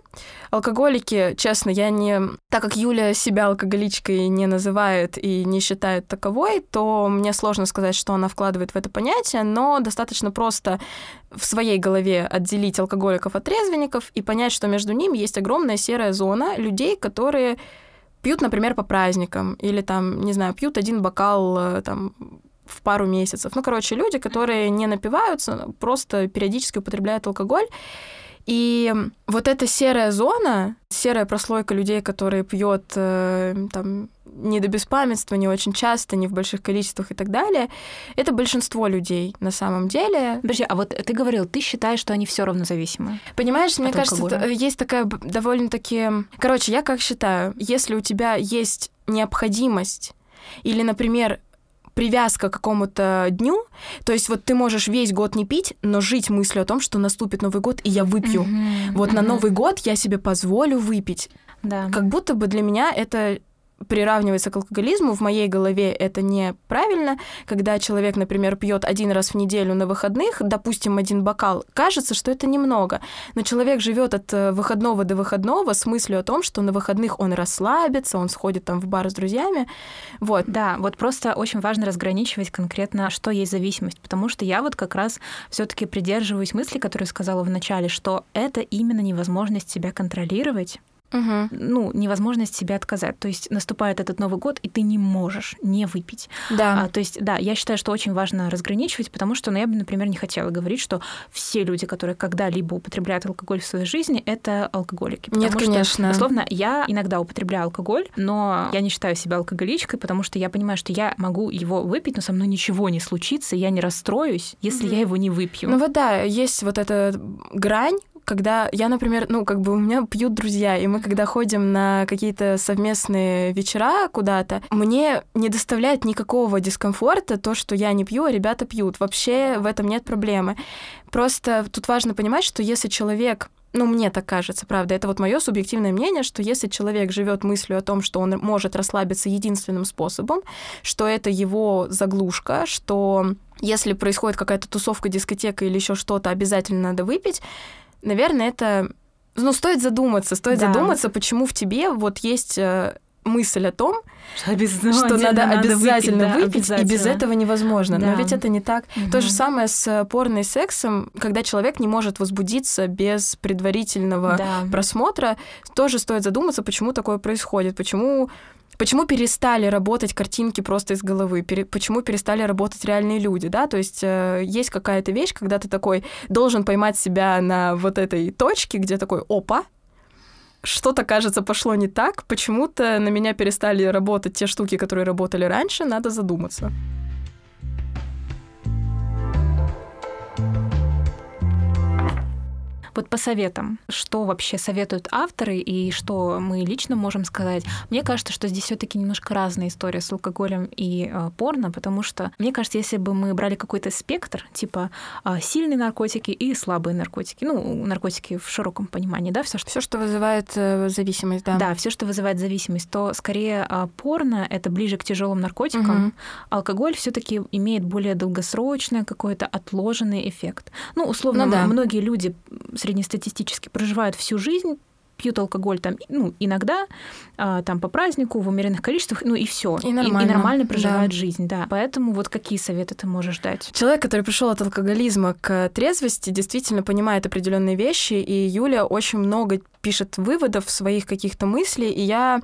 Алкоголики, честно, я не... Так как Юля себя алкоголичкой не называет и не считает таковой, то мне сложно сказать, что она вкладывает в это понятие, но достаточно просто в своей голове отделить алкоголиков от трезвенников и понять, что между ними есть огромная серая зона людей, которые пьют, например, по праздникам или там, не знаю, пьют один бокал э, там в пару месяцев. Ну, короче, люди, которые не напиваются, просто периодически употребляют алкоголь. И вот эта серая зона, серая прослойка людей, которые пьет э, там не до беспамятства, не очень часто, не в больших количествах и так далее, это большинство людей на самом деле.
Подожди, а вот ты говорил, ты считаешь, что они все равно зависимы?
Понимаешь, мне кажется, это, есть такая довольно-таки... Короче, я как считаю, если у тебя есть необходимость или, например, привязка к какому-то дню. То есть вот ты можешь весь год не пить, но жить мыслью о том, что наступит Новый год, и я выпью. Mm-hmm. Вот mm-hmm. на Новый год я себе позволю выпить. Да. Как будто бы для меня это приравнивается к алкоголизму, в моей голове это неправильно. Когда человек, например, пьет один раз в неделю на выходных, допустим, один бокал, кажется, что это немного. Но человек живет от э, выходного до выходного с мыслью о том, что на выходных он расслабится, он сходит там в бар с друзьями. Вот.
Да, вот просто очень важно разграничивать конкретно, что есть зависимость, потому что я вот как раз все-таки придерживаюсь мысли, которые сказала в начале, что это именно невозможность себя контролировать угу. ну, невозможность себе отказать. То есть наступает этот Новый год, и ты не можешь не выпить. Да. А, то есть, да, я считаю, что очень важно разграничивать, потому что, ну, я бы, например, не хотела говорить, что все люди, которые когда-либо употребляют алкоголь в своей жизни, это алкоголики.
Нет,
что,
конечно.
Условно, я иногда употребляю алкоголь, но я не считаю себя алкоголичкой, потому что я понимаю, что я могу его выпить, но со мной ничего не случится, я не расстроюсь, если угу. я его не выпью.
Ну вот да, есть вот эта грань, когда я, например, ну, как бы у меня пьют друзья, и мы, когда ходим на какие-то совместные вечера куда-то, мне не доставляет никакого дискомфорта то, что я не пью, а ребята пьют. Вообще в этом нет проблемы. Просто тут важно понимать, что если человек ну, мне так кажется, правда, это вот мое субъективное мнение, что если человек живет мыслью о том, что он может расслабиться единственным способом, что это его заглушка, что если происходит какая-то тусовка, дискотека или еще что-то, обязательно надо выпить, наверное, это... Ну, стоит задуматься, стоит да. задуматься, почему в тебе вот есть э, мысль о том, что, что надо, надо обязательно выпить, выпить да, обязательно. и без этого невозможно. Да. Но ведь это не так. Угу. То же самое с порно и сексом, когда человек не может возбудиться без предварительного да. просмотра, тоже стоит задуматься, почему такое происходит, почему Почему перестали работать картинки просто из головы? Пере, почему перестали работать реальные люди, да? То есть э, есть какая-то вещь, когда ты такой должен поймать себя на вот этой точке, где такой «опа», что-то, кажется, пошло не так, почему-то на меня перестали работать те штуки, которые работали раньше, надо задуматься.
Вот по советам, что вообще советуют авторы и что мы лично можем сказать? Мне кажется, что здесь все таки немножко разная история с алкоголем и э, порно, потому что, мне кажется, если бы мы брали какой-то спектр, типа э, сильные наркотики и слабые наркотики, ну, наркотики в широком понимании, да, все,
что... Все, что вызывает э, зависимость, да.
Да, все, что вызывает зависимость, то скорее э, порно это ближе к тяжелым наркотикам, угу. алкоголь все-таки имеет более долгосрочный какой-то отложенный эффект. Ну, условно, ну, да. многие люди среднестатистически проживают всю жизнь пьют алкоголь там, ну, иногда, а, там по празднику, в умеренных количествах, ну и все. И нормально. И, и нормально проживают да. жизнь, да. Поэтому вот какие советы ты можешь дать?
Человек, который пришел от алкоголизма к трезвости, действительно понимает определенные вещи, и Юля очень много пишет выводов своих каких-то мыслей, и я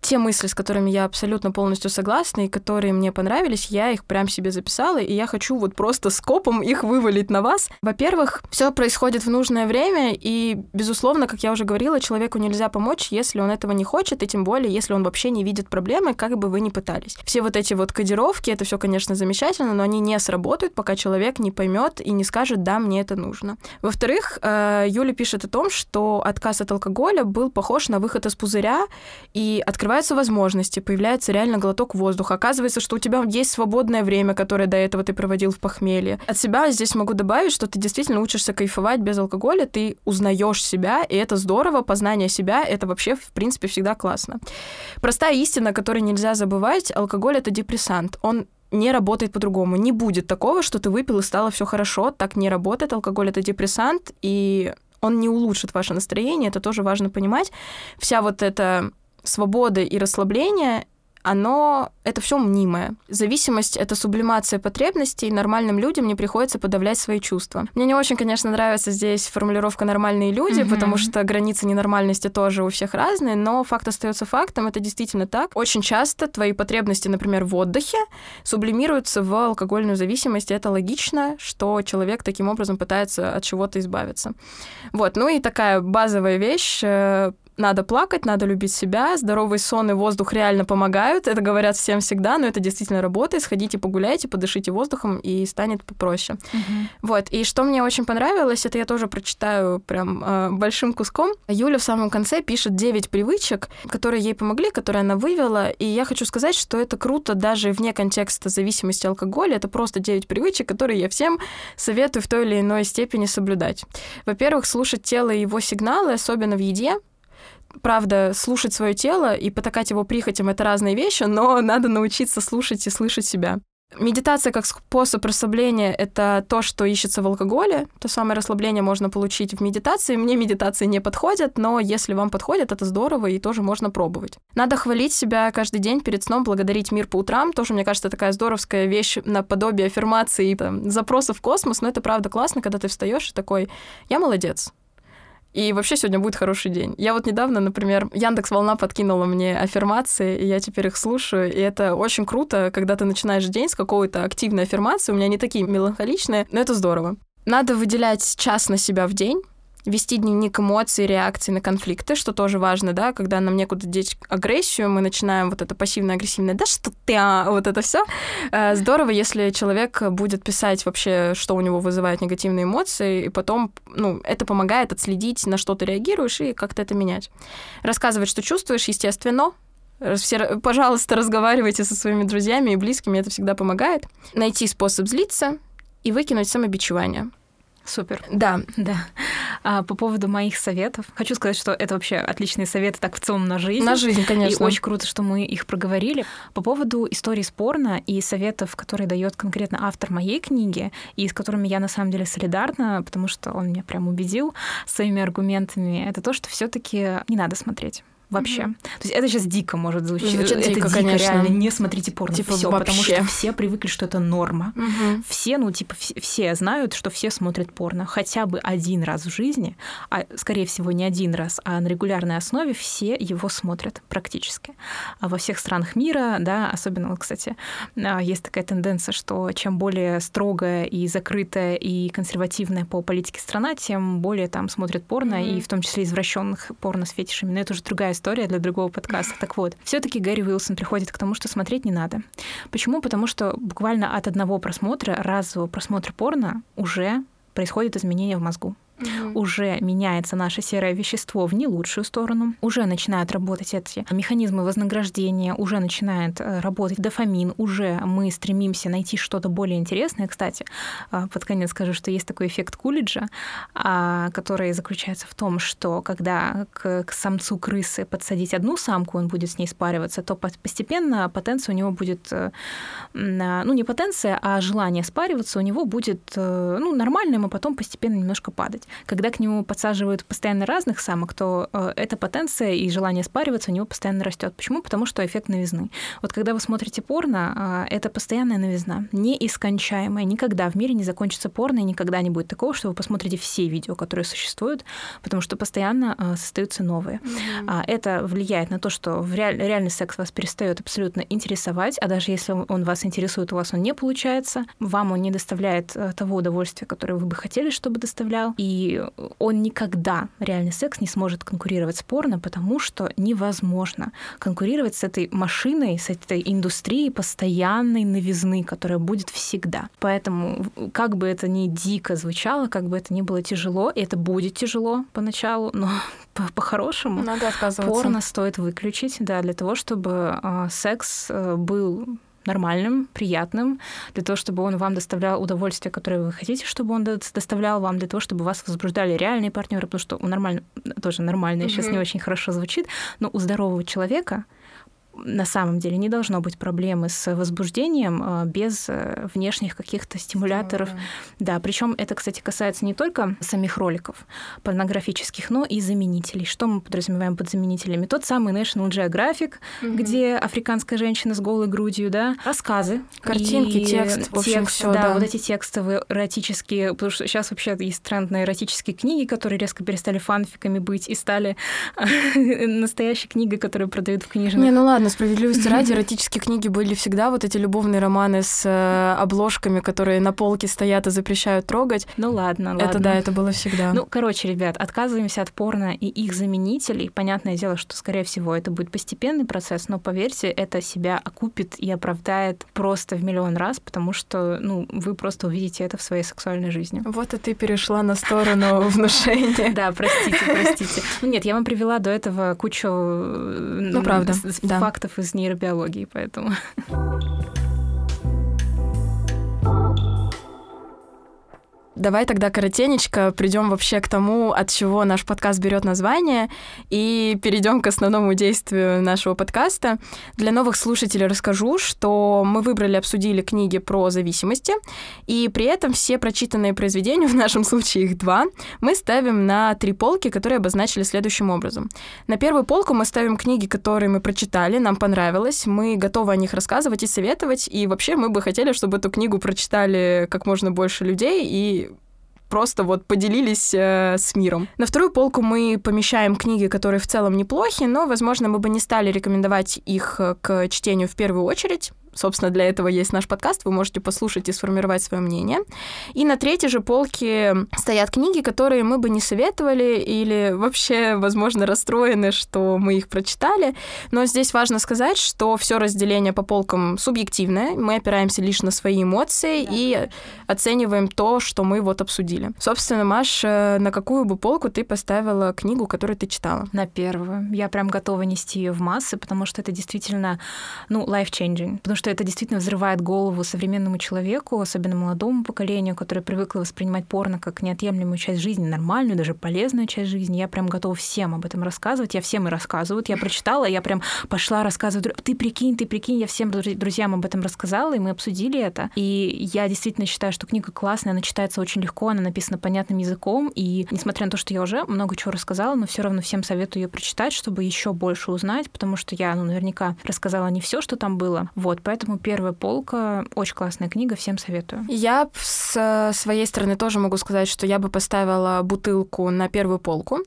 те мысли, с которыми я абсолютно полностью согласна и которые мне понравились, я их прям себе записала, и я хочу вот просто скопом их вывалить на вас. Во-первых, все происходит в нужное время, и, безусловно, как я уже говорила, человеку нельзя помочь, если он этого не хочет, и тем более, если он вообще не видит проблемы, как бы вы ни пытались. Все вот эти вот кодировки, это все, конечно, замечательно, но они не сработают, пока человек не поймет и не скажет, да, мне это нужно. Во-вторых, э, Юля пишет о том, что отказ от алкоголя был похож на выход из пузыря и открывает открываются возможности, появляется реально глоток воздуха. Оказывается, что у тебя есть свободное время, которое до этого ты проводил в похмелье. От себя здесь могу добавить, что ты действительно учишься кайфовать без алкоголя, ты узнаешь себя, и это здорово, познание себя, это вообще, в принципе, всегда классно. Простая истина, которую нельзя забывать, алкоголь — это депрессант. Он не работает по-другому. Не будет такого, что ты выпил и стало все хорошо. Так не работает. Алкоголь это депрессант, и он не улучшит ваше настроение. Это тоже важно понимать. Вся вот эта свободы и расслабления оно это все мнимое. Зависимость это сублимация потребностей. Нормальным людям не приходится подавлять свои чувства. Мне не очень, конечно, нравится здесь формулировка нормальные люди, mm-hmm. потому что границы ненормальности тоже у всех разные, но факт остается фактом, это действительно так. Очень часто твои потребности, например, в отдыхе, сублимируются в алкогольную зависимость. И это логично, что человек таким образом пытается от чего-то избавиться. Вот, ну и такая базовая вещь э, надо плакать, надо любить себя, здоровый сон и воздух реально помогают, это говорят всем всегда, но это действительно работает, сходите погуляйте, подышите воздухом, и станет попроще. Угу. Вот, и что мне очень понравилось, это я тоже прочитаю прям э, большим куском. Юля в самом конце пишет 9 привычек, которые ей помогли, которые она вывела, и я хочу сказать, что это круто даже вне контекста зависимости алкоголя, это просто 9 привычек, которые я всем советую в той или иной степени соблюдать. Во-первых, слушать тело и его сигналы, особенно в еде, правда, слушать свое тело и потакать его прихотям — это разные вещи, но надо научиться слушать и слышать себя. Медитация как способ расслабления — это то, что ищется в алкоголе. То самое расслабление можно получить в медитации. Мне медитации не подходят, но если вам подходит, это здорово и тоже можно пробовать. Надо хвалить себя каждый день перед сном, благодарить мир по утрам. Тоже, мне кажется, такая здоровская вещь наподобие аффирмации и запросов в космос, но это правда классно, когда ты встаешь и такой «я молодец, и вообще сегодня будет хороший день. Я вот недавно, например, Яндекс Волна подкинула мне аффирмации, и я теперь их слушаю, и это очень круто, когда ты начинаешь день с какой-то активной аффирмации. У меня не такие меланхоличные, но это здорово. Надо выделять час на себя в день, вести дневник эмоций, реакций на конфликты, что тоже важно, да, когда нам некуда деть агрессию, мы начинаем вот это пассивно-агрессивное, да что ты, а, вот это все. Э, здорово, если человек будет писать вообще, что у него вызывает негативные эмоции, и потом, ну, это помогает отследить, на что ты реагируешь, и как-то это менять. Рассказывать, что чувствуешь, естественно, все, пожалуйста, разговаривайте со своими друзьями и близкими, это всегда помогает. Найти способ злиться и выкинуть самобичевание.
Супер.
Да.
Да. А, по поводу моих советов, хочу сказать, что это вообще отличные советы так в целом на жизнь.
На жизнь, конечно.
И очень круто, что мы их проговорили. По поводу истории спорна и советов, которые дает конкретно автор моей книги, и с которыми я на самом деле солидарна, потому что он меня прям убедил своими аргументами, это то, что все таки не надо смотреть вообще. Mm-hmm. То есть это сейчас дико может звучать. Звучит это дико, дико конечно. реально. Не смотрите порно. Типа все, потому что все привыкли, что это норма. Mm-hmm. Все, ну, типа, все, все знают, что все смотрят порно. Хотя бы один раз в жизни, а скорее всего не один раз, а на регулярной основе все его смотрят практически. А во всех странах мира, да, особенно, кстати, а, есть такая тенденция, что чем более строгая и закрытая и консервативная по политике страна, тем более там смотрят порно, mm-hmm. и в том числе извращенных порно с фетишами. Но это уже другая история для другого подкаста. Так вот, все-таки Гэри Уилсон приходит к тому, что смотреть не надо. Почему? Потому что буквально от одного просмотра, разового просмотра порно уже происходит изменение в мозгу угу. уже меняется наше серое вещество в не лучшую сторону, уже начинают работать эти механизмы вознаграждения, уже начинает э, работать дофамин, уже мы стремимся найти что-то более интересное. Кстати, э, под конец скажу, что есть такой эффект Кулиджа, а, который заключается в том, что когда к, к самцу крысы подсадить одну самку, он будет с ней спариваться, то постепенно потенция у него будет, э, ну не потенция, а желание спариваться у него будет ну, нормальным, а потом постепенно немножко падать. Когда к нему подсаживают постоянно разных самок, то э, эта потенция и желание спариваться у него постоянно растет. Почему? Потому что эффект новизны. Вот когда вы смотрите порно, э, это постоянная новизна, неискончаемая. Никогда в мире не закончится порно, и никогда не будет такого, что вы посмотрите все видео, которые существуют, потому что постоянно э, создаются новые. Mm-hmm. Это влияет на то, что в реаль- реальный секс вас перестает абсолютно интересовать, а даже если он вас интересует, у вас он не получается, вам он не доставляет э, того удовольствия, которое вы бы хотели, чтобы доставлял, и он никогда, реальный секс, не сможет конкурировать с порно, потому что невозможно конкурировать с этой машиной, с этой индустрией постоянной новизны, которая будет всегда. Поэтому, как бы это ни дико звучало, как бы это ни было тяжело, и это будет тяжело поначалу, но по-хорошему
Надо отказываться.
порно стоит выключить, да, для того, чтобы э, секс э, был нормальным, приятным, для того, чтобы он вам доставлял удовольствие, которое вы хотите, чтобы он доставлял вам, для того, чтобы вас возбуждали реальные партнеры, потому что у нормально, тоже нормально, mm-hmm. сейчас не очень хорошо звучит, но у здорового человека на самом деле не должно быть проблемы с возбуждением а, без э, внешних каких-то стимуляторов. Да, да причем это, кстати, касается не только самих роликов порнографических, но и заменителей. Что мы подразумеваем под заменителями? Тот самый National Geographic, угу. где африканская женщина с голой грудью, да, рассказы,
картинки, текст, в общем,
все, да, да, вот эти текстовые эротические, потому что сейчас вообще есть тренд на эротические книги, которые резко перестали фанфиками быть и стали настоящей книгой, которую продают в книжных.
Не, ну ладно, ладно, справедливости ради, эротические книги были всегда вот эти любовные романы с э, обложками, которые на полке стоят и запрещают трогать.
Ну ладно, ладно.
Это да, это было всегда.
Ну, короче, ребят, отказываемся от порно и их заменителей. Понятное дело, что, скорее всего, это будет постепенный процесс, но поверьте, это себя окупит и оправдает просто в миллион раз, потому что, ну, вы просто увидите это в своей сексуальной жизни.
Вот и ты перешла на сторону внушения.
Да, простите, простите. Ну, нет, я вам привела до этого кучу
ну, правда,
фактов фактов из нейробиологии, поэтому...
Давай тогда коротенечко придем вообще к тому, от чего наш подкаст берет название, и перейдем к основному действию нашего подкаста. Для новых слушателей расскажу, что мы выбрали, обсудили книги про зависимости, и при этом все прочитанные произведения, в нашем случае их два, мы ставим на три полки, которые обозначили следующим образом. На первую полку мы ставим книги, которые мы прочитали, нам понравилось, мы готовы о них рассказывать и советовать, и вообще мы бы хотели, чтобы эту книгу прочитали как можно больше людей, и просто вот поделились э, с миром. На вторую полку мы помещаем книги, которые в целом неплохи, но, возможно, мы бы не стали рекомендовать их э, к чтению в первую очередь. Собственно, для этого есть наш подкаст, вы можете послушать и сформировать свое мнение. И на третьей же полке стоят книги, которые мы бы не советовали или вообще, возможно, расстроены, что мы их прочитали. Но здесь важно сказать, что все разделение по полкам субъективное, мы опираемся лишь на свои эмоции да. и оцениваем то, что мы вот обсудили. Собственно, Маш, э, на какую бы полку ты поставила книгу, которую ты читала?
На первую. Я прям готова нести ее в массы, потому что это действительно, ну, life-changing. Потому что что это действительно взрывает голову современному человеку, особенно молодому поколению, которое привыкло воспринимать порно как неотъемлемую часть жизни, нормальную, даже полезную часть жизни. Я прям готова всем об этом рассказывать. Я всем и рассказываю. Я прочитала, я прям пошла рассказывать. Ты прикинь, ты прикинь. Я всем друзьям об этом рассказала, и мы обсудили это. И я действительно считаю, что книга классная, она читается очень легко, она написана понятным языком. И несмотря на то, что я уже много чего рассказала, но все равно всем советую ее прочитать, чтобы еще больше узнать, потому что я, ну, наверняка рассказала не все, что там было. Вот, поэтому Поэтому первая полка очень классная книга, всем советую.
Я с своей стороны тоже могу сказать, что я бы поставила бутылку на первую полку.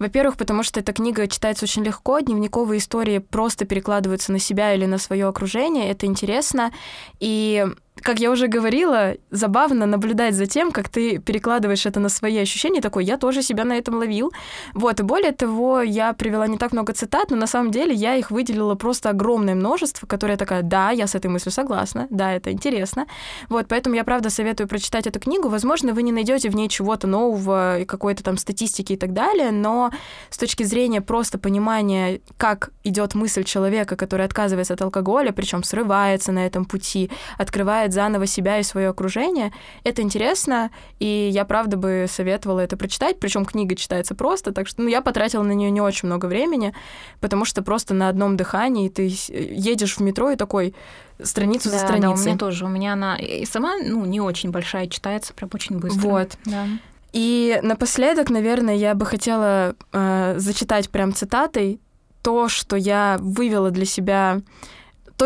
Во-первых, потому что эта книга читается очень легко, дневниковые истории просто перекладываются на себя или на свое окружение, это интересно. И как я уже говорила, забавно наблюдать за тем, как ты перекладываешь это на свои ощущения, такой, я тоже себя на этом ловил. Вот, и более того, я привела не так много цитат, но на самом деле я их выделила просто огромное множество, которое такая, да, я с этой мыслью согласна, да, это интересно. Вот, поэтому я, правда, советую прочитать эту книгу. Возможно, вы не найдете в ней чего-то нового и какой-то там статистики и так далее, но с точки зрения просто понимания, как идет мысль человека, который отказывается от алкоголя, причем срывается на этом пути, открывает открывает заново себя и свое окружение. Это интересно, и я, правда, бы советовала это прочитать. Причем книга читается просто, так что ну, я потратила на нее не очень много времени, потому что просто на одном дыхании ты едешь в метро и такой страницу
да,
за страницей.
Да, у меня тоже. У меня она и сама, ну, не очень большая, читается прям очень быстро.
Вот.
Да.
И напоследок, наверное, я бы хотела э, зачитать прям цитатой то, что я вывела для себя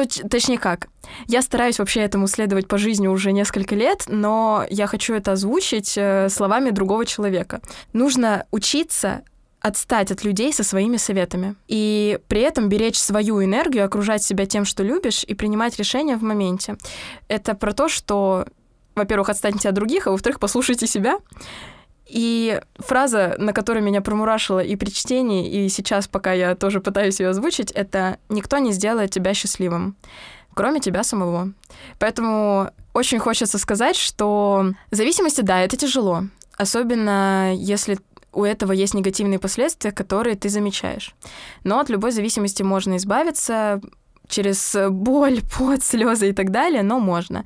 то, точнее как, я стараюсь вообще этому следовать по жизни уже несколько лет, но я хочу это озвучить э, словами другого человека. Нужно учиться отстать от людей со своими советами. И при этом беречь свою энергию, окружать себя тем, что любишь, и принимать решения в моменте. Это про то, что, во-первых, отстаньте от других, а во-вторых, послушайте себя. И фраза, на которой меня промурашила и при чтении, и сейчас, пока я тоже пытаюсь ее озвучить, это «никто не сделает тебя счастливым, кроме тебя самого». Поэтому очень хочется сказать, что зависимости, да, это тяжело. Особенно если у этого есть негативные последствия, которые ты замечаешь. Но от любой зависимости можно избавиться через боль, пот, слезы и так далее, но можно.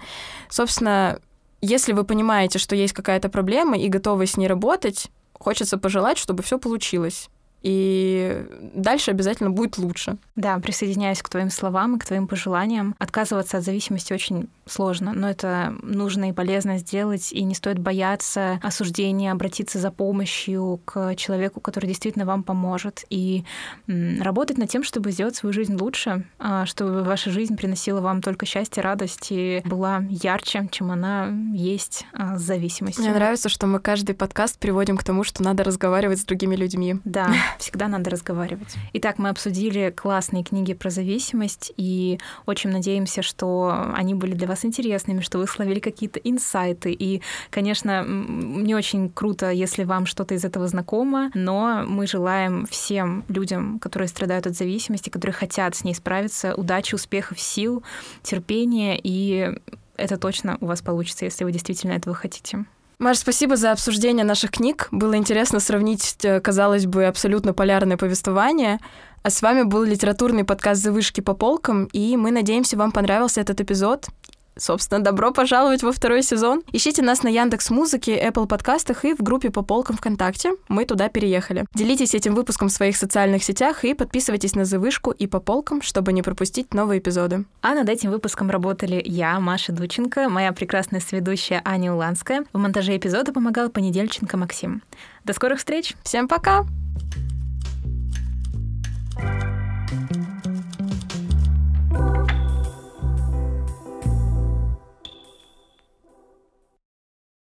Собственно, если вы понимаете, что есть какая-то проблема и готовы с ней работать, хочется пожелать, чтобы все получилось и дальше обязательно будет лучше.
Да, присоединяюсь к твоим словам и к твоим пожеланиям. Отказываться от зависимости очень сложно, но это нужно и полезно сделать, и не стоит бояться осуждения, обратиться за помощью к человеку, который действительно вам поможет, и работать над тем, чтобы сделать свою жизнь лучше, а, чтобы ваша жизнь приносила вам только счастье, радость и была ярче, чем она есть а, с зависимостью.
Мне нравится, что мы каждый подкаст приводим к тому, что надо разговаривать с другими людьми.
Да, всегда надо разговаривать. Итак, мы обсудили классные книги про зависимость, и очень надеемся, что они были для вас интересными, что вы словили какие-то инсайты. И, конечно, не очень круто, если вам что-то из этого знакомо, но мы желаем всем людям, которые страдают от зависимости, которые хотят с ней справиться, удачи, успехов, сил, терпения, и это точно у вас получится, если вы действительно этого хотите.
Маш, спасибо за обсуждение наших книг. Было интересно сравнить, э, казалось бы, абсолютно полярное повествование. А с вами был литературный подкаст «Завышки по полкам», и мы надеемся, вам понравился этот эпизод. Собственно, добро пожаловать во второй сезон. Ищите нас на Яндекс Музыке, Apple подкастах и в группе по полкам ВКонтакте. Мы туда переехали. Делитесь этим выпуском в своих социальных сетях и подписывайтесь на Завышку и по полкам, чтобы не пропустить новые эпизоды.
А над этим выпуском работали я, Маша Дученко, моя прекрасная сведущая Аня Уланская. В монтаже эпизода помогал Понедельченко Максим. До скорых встреч!
Всем пока! thank you